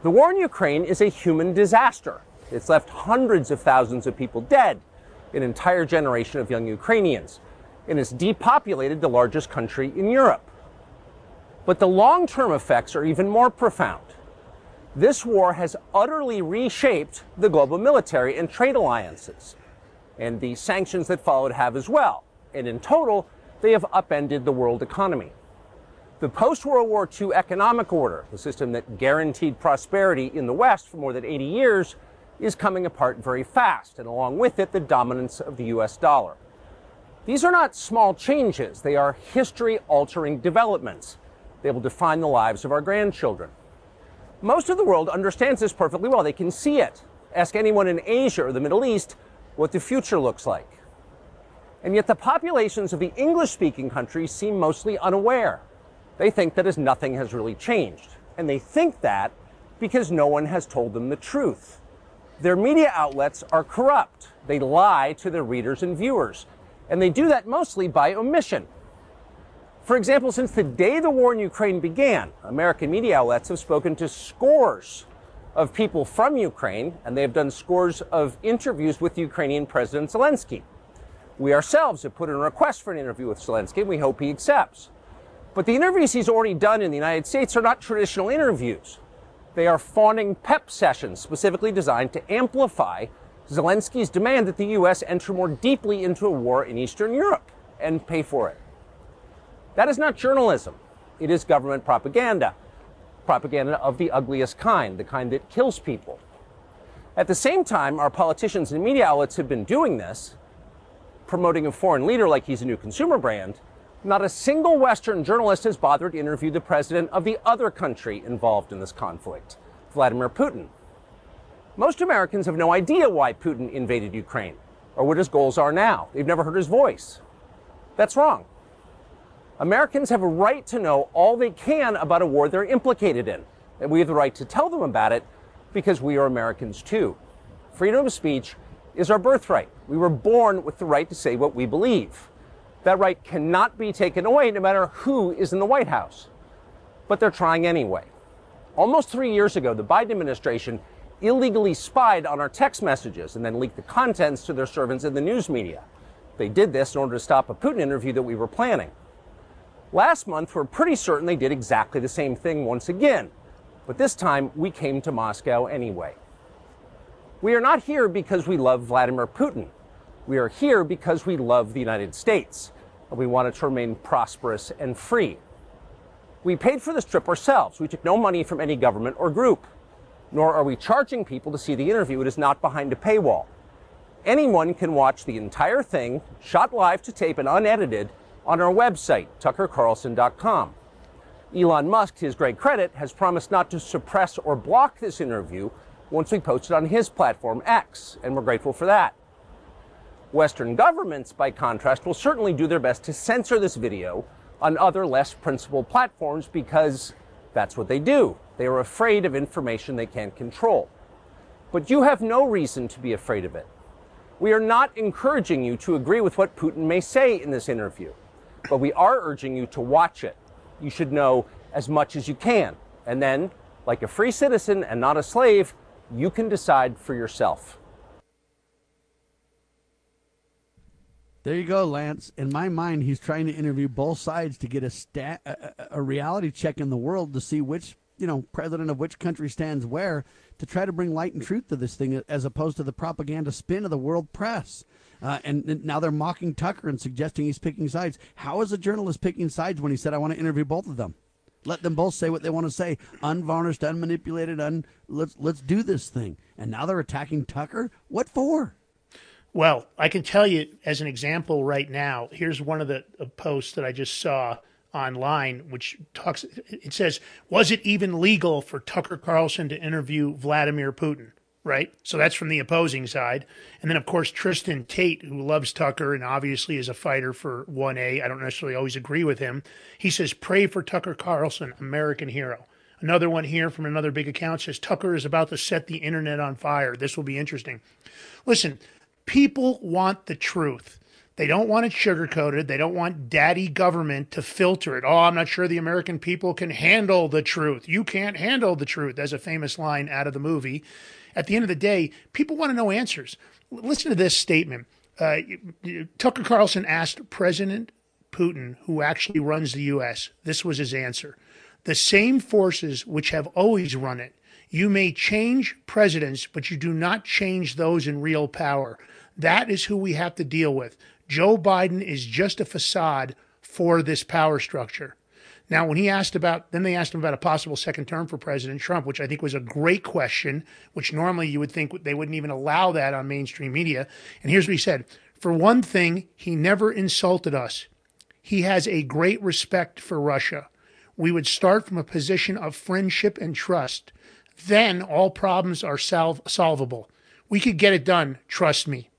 The war in Ukraine is a human disaster. It's left hundreds of thousands of people dead, an entire generation of young Ukrainians, and it's depopulated the largest country in Europe. But the long term effects are even more profound. This war has utterly reshaped the global military and trade alliances, and the sanctions that followed have as well. And in total, they have upended the world economy. The post World War II economic order, the system that guaranteed prosperity in the West for more than 80 years, is coming apart very fast, and along with it, the dominance of the US dollar. These are not small changes, they are history altering developments. They will define the lives of our grandchildren. Most of the world understands this perfectly well. They can see it. Ask anyone in Asia or the Middle East what the future looks like. And yet the populations of the English speaking countries seem mostly unaware. They think that as nothing has really changed. And they think that because no one has told them the truth. Their media outlets are corrupt. They lie to their readers and viewers. And they do that mostly by omission. For example, since the day the war in Ukraine began, American media outlets have spoken to scores of people from Ukraine, and they have done scores of interviews with Ukrainian President Zelensky. We ourselves have put in a request for an interview with Zelensky, and we hope he accepts. But the interviews he's already done in the United States are not traditional interviews. They are fawning pep sessions specifically designed to amplify Zelensky's demand that the U.S. enter more deeply into a war in Eastern Europe and pay for it. That is not journalism. It is government propaganda. Propaganda of the ugliest kind, the kind that kills people. At the same time, our politicians and media outlets have been doing this, promoting a foreign leader like he's a new consumer brand, not a single Western journalist has bothered to interview the president of the other country involved in this conflict, Vladimir Putin. Most Americans have no idea why Putin invaded Ukraine or what his goals are now. They've never heard his voice. That's wrong. Americans have a right to know all they can about a war they're implicated in, and we have the right to tell them about it because we are Americans too. Freedom of speech is our birthright. We were born with the right to say what we believe. That right cannot be taken away no matter who is in the White House. But they're trying anyway. Almost three years ago, the Biden administration illegally spied on our text messages and then leaked the contents to their servants in the news media. They did this in order to stop a Putin interview that we were planning. Last month, we're pretty certain they did exactly the same thing once again. But this time, we came to Moscow anyway. We are not here because we love Vladimir Putin. We are here because we love the United States and we want it to remain prosperous and free. We paid for this trip ourselves. We took no money from any government or group. Nor are we charging people to see the interview. It is not behind a paywall. Anyone can watch the entire thing, shot live to tape and unedited, on our website, tuckercarlson.com. Elon Musk, to his great credit, has promised not to suppress or block this interview once we post it on his platform, X, and we're grateful for that. Western governments, by contrast, will certainly do their best to censor this video on other less principled platforms because that's what they do. They are afraid of information they can't control. But you have no reason to be afraid of it. We are not encouraging you to agree with what Putin may say in this interview, but we are urging you to watch it. You should know as much as you can. And then, like a free citizen and not a slave, you can decide for yourself. There you go, Lance. In my mind, he's trying to interview both sides to get a, stat, a, a reality check in the world to see which you know president of which country stands where to try to bring light and truth to this thing as opposed to the propaganda spin of the world press. Uh, and, and, now they're mocking Tucker and suggesting he's picking sides. How is a journalist picking sides when he said, "I want to interview both of them"? Let them both say what they want to say, unvarnished, unmanipulated. Un, let's let's do this thing. And now they're attacking Tucker. What for? Well, I can tell you as an example right now. Here's one of the posts that I just saw online, which talks. It says, "Was it even legal for Tucker Carlson to interview Vladimir Putin?" Right. So that's from the opposing side, and then of course Tristan Tate, who loves Tucker and obviously is a fighter for one A. I don't necessarily always agree with him. He says, "Pray for Tucker Carlson, American hero." Another one here from another big account says Tucker is about to set the internet on fire. This will be interesting. Listen, people want the truth. They don't want it sugarcoated. They don't want daddy government to filter it. Oh, I'm not sure the American people can handle the truth. You can't handle the truth. That's a famous line out of the movie. At the end of the day, people want to know answers. Listen to this statement. Uh, Tucker Carlson asked President Putin, who actually runs the U.S., this was his answer. The same forces which have always run it. You may change presidents, but you do not change those in real power. That is who we have to deal with. Joe Biden is just a facade for this power structure. Now, when he asked about, then they asked him about a possible second term for President Trump, which I think was a great question, which normally you would think they wouldn't even allow that on mainstream media. And here's what he said For one thing, he never insulted us. He has a great respect for Russia. We would start from a position of friendship and trust. Then all problems are solvable. We could get it done, trust me.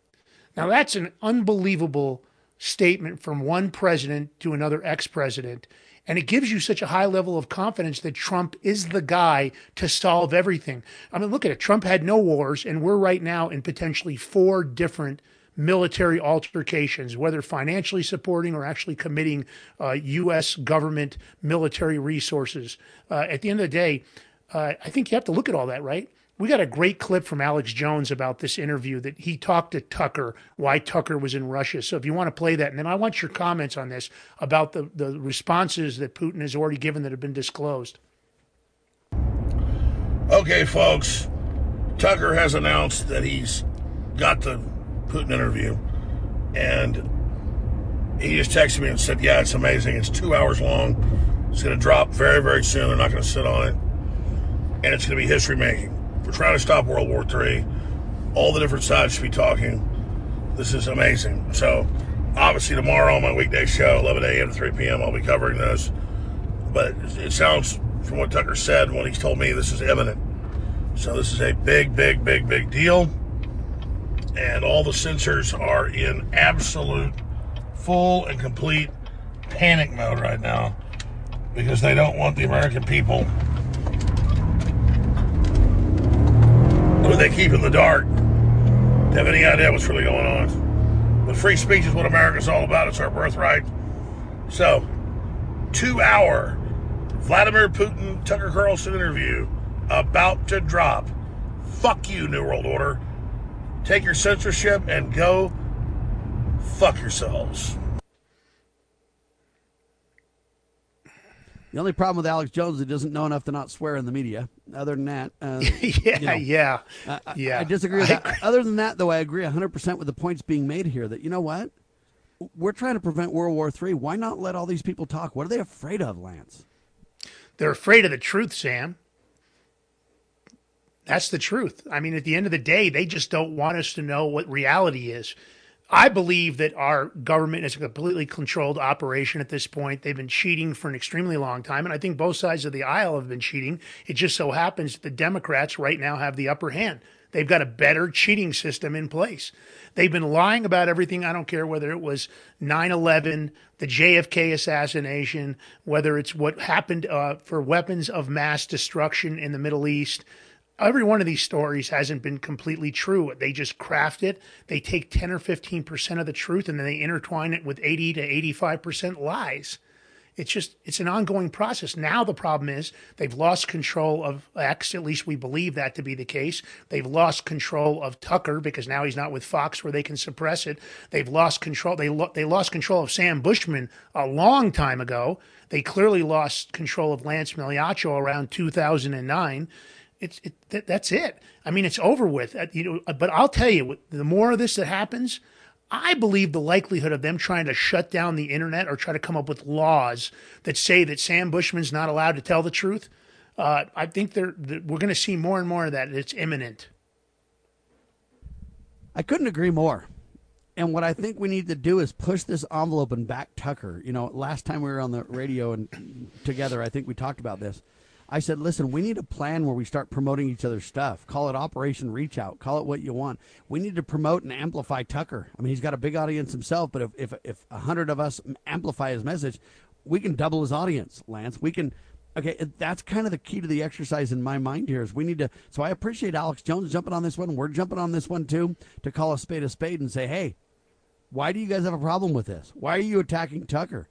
Now, that's an unbelievable statement from one president to another ex president. And it gives you such a high level of confidence that Trump is the guy to solve everything. I mean, look at it. Trump had no wars, and we're right now in potentially four different military altercations, whether financially supporting or actually committing uh, U.S. government military resources. Uh, at the end of the day, uh, I think you have to look at all that, right? We got a great clip from Alex Jones about this interview that he talked to Tucker, why Tucker was in Russia. So if you want to play that, and then I want your comments on this about the, the responses that Putin has already given that have been disclosed. Okay, folks, Tucker has announced that he's got the Putin interview, and he just texted me and said, Yeah, it's amazing. It's two hours long. It's going to drop very, very soon. They're not going to sit on it. And it's going to be history making. Trying to stop World War III. All the different sides should be talking. This is amazing. So, obviously, tomorrow on my weekday show, 11 a.m. to 3 p.m., I'll be covering this. But it sounds, from what Tucker said, when he's told me this is imminent. So, this is a big, big, big, big deal. And all the censors are in absolute, full, and complete panic mode right now because they don't want the American people who they keep in the dark to have any idea what's really going on. But free speech is what America's all about. It's our birthright. So, two hour Vladimir Putin Tucker Carlson interview about to drop. Fuck you, New World Order. Take your censorship and go fuck yourselves. The only problem with Alex Jones is he doesn't know enough to not swear in the media. Other than that, uh, yeah, you know, yeah, I, yeah. I disagree with that. Other than that, though, I agree 100% with the points being made here that, you know what? We're trying to prevent World War III. Why not let all these people talk? What are they afraid of, Lance? They're afraid of the truth, Sam. That's the truth. I mean, at the end of the day, they just don't want us to know what reality is. I believe that our government is a completely controlled operation at this point. They've been cheating for an extremely long time, and I think both sides of the aisle have been cheating. It just so happens that the Democrats right now have the upper hand. They've got a better cheating system in place. They've been lying about everything. I don't care whether it was 9 11, the JFK assassination, whether it's what happened uh, for weapons of mass destruction in the Middle East every one of these stories hasn't been completely true. They just craft it. They take 10 or 15% of the truth and then they intertwine it with 80 to 85% lies. It's just, it's an ongoing process. Now the problem is they've lost control of X. At least we believe that to be the case. They've lost control of Tucker because now he's not with Fox where they can suppress it. They've lost control. They, lo- they lost control of Sam Bushman a long time ago. They clearly lost control of Lance Migliaccio around 2009 it's it, that, that's it. I mean, it's over with. Uh, you know, but I'll tell you, the more of this that happens, I believe the likelihood of them trying to shut down the internet or try to come up with laws that say that Sam Bushman's not allowed to tell the truth. Uh, I think they're, they're we're going to see more and more of that. It's imminent. I couldn't agree more. And what I think we need to do is push this envelope and back Tucker. You know, last time we were on the radio and together, I think we talked about this. I said, listen, we need a plan where we start promoting each other's stuff. Call it Operation Reach Out. Call it what you want. We need to promote and amplify Tucker. I mean, he's got a big audience himself, but if if if a hundred of us amplify his message, we can double his audience. Lance, we can Okay, that's kind of the key to the exercise in my mind here is we need to. So I appreciate Alex Jones jumping on this one. We're jumping on this one too to call a spade a spade and say, hey, why do you guys have a problem with this? Why are you attacking Tucker?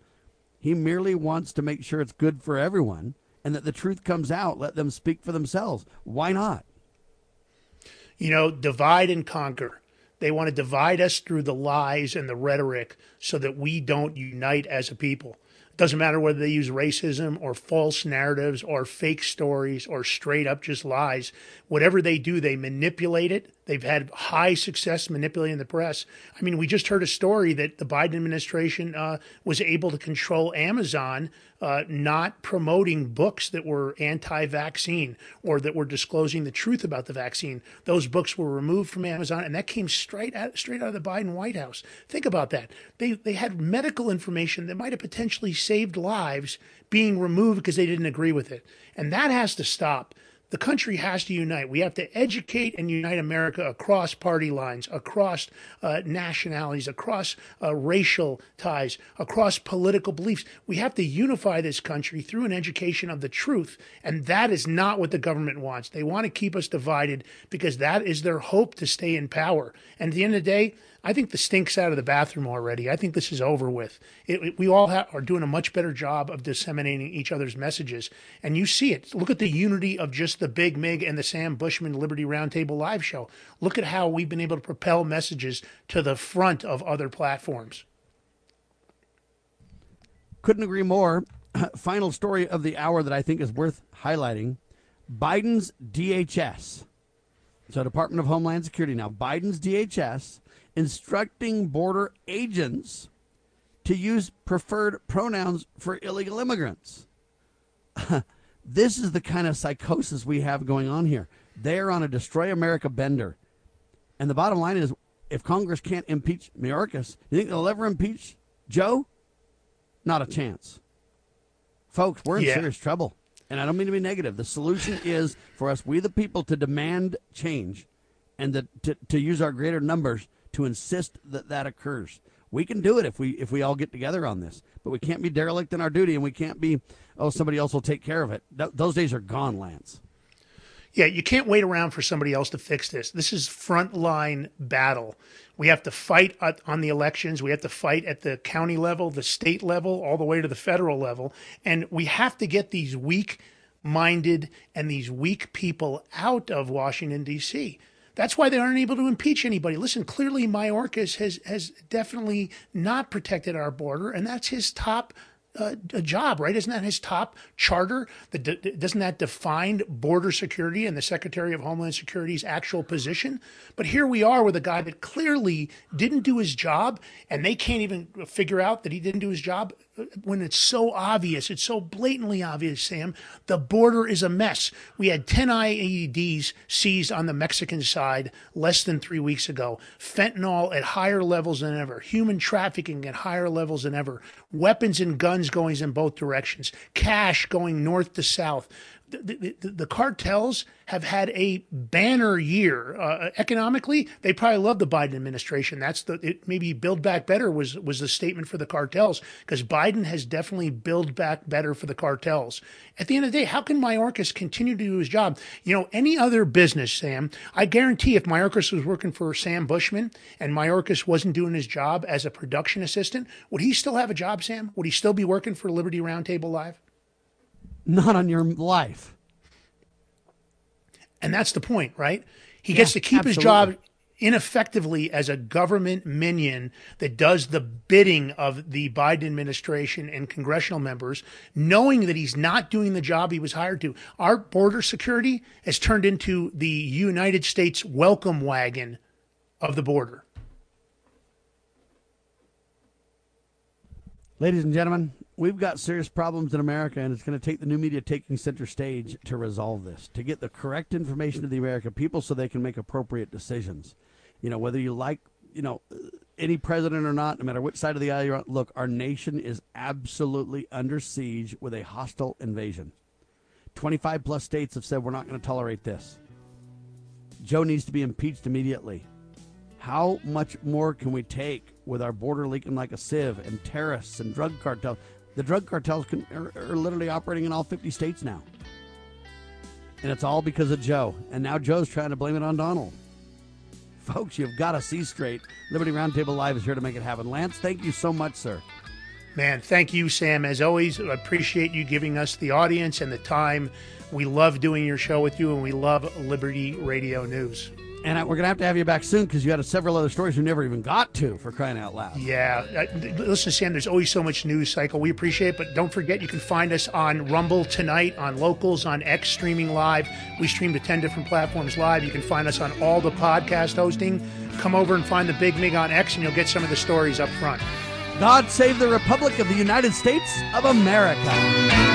He merely wants to make sure it's good for everyone and that the truth comes out. Let them speak for themselves. Why not? You know, divide and conquer. They want to divide us through the lies and the rhetoric so that we don't unite as a people. It doesn't matter whether they use racism or false narratives or fake stories or straight up just lies. Whatever they do, they manipulate it. They've had high success manipulating the press. I mean, we just heard a story that the Biden administration uh, was able to control Amazon uh, not promoting books that were anti vaccine or that were disclosing the truth about the vaccine. Those books were removed from Amazon, and that came straight out, straight out of the Biden White House. Think about that. They, they had medical information that might have potentially saved lives being removed because they didn't agree with it. And that has to stop the country has to unite. We have to educate and unite America across party lines, across uh, nationalities, across uh, racial ties, across political beliefs. We have to unify this country through an education of the truth. And that is not what the government wants. They want to keep us divided because that is their hope to stay in power. And at the end of the day, I think the stink's out of the bathroom already. I think this is over with. It, it, we all ha- are doing a much better job of disseminating each other's messages, and you see it. Look at the unity of just the Big Mig and the Sam Bushman Liberty Roundtable live show. Look at how we've been able to propel messages to the front of other platforms. Couldn't agree more. Final story of the hour that I think is worth highlighting Biden's DHS. So, Department of Homeland Security now, Biden's DHS instructing border agents to use preferred pronouns for illegal immigrants. this is the kind of psychosis we have going on here. They're on a destroy America bender. And the bottom line is if Congress can't impeach Mayorkas, you think they'll ever impeach Joe? Not a chance. Folks, we're in yeah. serious trouble. And I don't mean to be negative. The solution is for us, we the people, to demand change and to, to use our greater numbers to insist that that occurs. We can do it if we if we all get together on this, but we can't be derelict in our duty, and we can't be oh somebody else will take care of it. Th- those days are gone, Lance. Yeah, you can't wait around for somebody else to fix this. This is frontline battle. We have to fight at, on the elections. We have to fight at the county level, the state level, all the way to the federal level, and we have to get these weak minded and these weak people out of Washington D.C. That's why they aren't able to impeach anybody. Listen, clearly Mayorkas has has definitely not protected our border, and that's his top uh, job, right? Isn't that his top charter? The, doesn't that define border security and the Secretary of Homeland Security's actual position? But here we are with a guy that clearly didn't do his job, and they can't even figure out that he didn't do his job when it's so obvious. It's so blatantly obvious, Sam. The border is a mess. We had 10 IEDs seized on the Mexican side less than three weeks ago. Fentanyl at higher levels than ever. Human trafficking at higher levels than ever. Weapons and guns going in both directions. Cash going north to south the, the, cartels have had a banner year uh, economically. They probably love the Biden administration. That's the it, maybe build back better was was the statement for the cartels because Biden has definitely build back better for the cartels. At the end of the day, how can Mayorkas continue to do his job? You know, any other business, Sam, I guarantee if Mayorkas was working for Sam Bushman and Mayorkas wasn't doing his job as a production assistant, would he still have a job, Sam? Would he still be working for Liberty Roundtable Live? Not on your life. And that's the point, right? He yeah, gets to keep absolutely. his job ineffectively as a government minion that does the bidding of the Biden administration and congressional members, knowing that he's not doing the job he was hired to. Our border security has turned into the United States welcome wagon of the border. Ladies and gentlemen, we've got serious problems in America, and it's going to take the new media taking center stage to resolve this, to get the correct information to the American people so they can make appropriate decisions. You know, whether you like, you know, any president or not, no matter which side of the aisle you're on, look, our nation is absolutely under siege with a hostile invasion. 25 plus states have said we're not going to tolerate this. Joe needs to be impeached immediately. How much more can we take with our border leaking like a sieve and terrorists and drug cartels? The drug cartels can, are, are literally operating in all 50 states now. And it's all because of Joe. And now Joe's trying to blame it on Donald. Folks, you've got to see straight. Liberty Roundtable Live is here to make it happen. Lance, thank you so much, sir. Man, thank you, Sam. As always, I appreciate you giving us the audience and the time. We love doing your show with you, and we love Liberty Radio News. And we're going to have to have you back soon because you had several other stories we never even got to for crying out loud. Yeah. Uh, listen, Sam, there's always so much news cycle. We appreciate it, but don't forget you can find us on Rumble tonight, on Locals, on X Streaming Live. We stream to 10 different platforms live. You can find us on all the podcast hosting. Come over and find the Big Mig on X, and you'll get some of the stories up front. God save the Republic of the United States of America.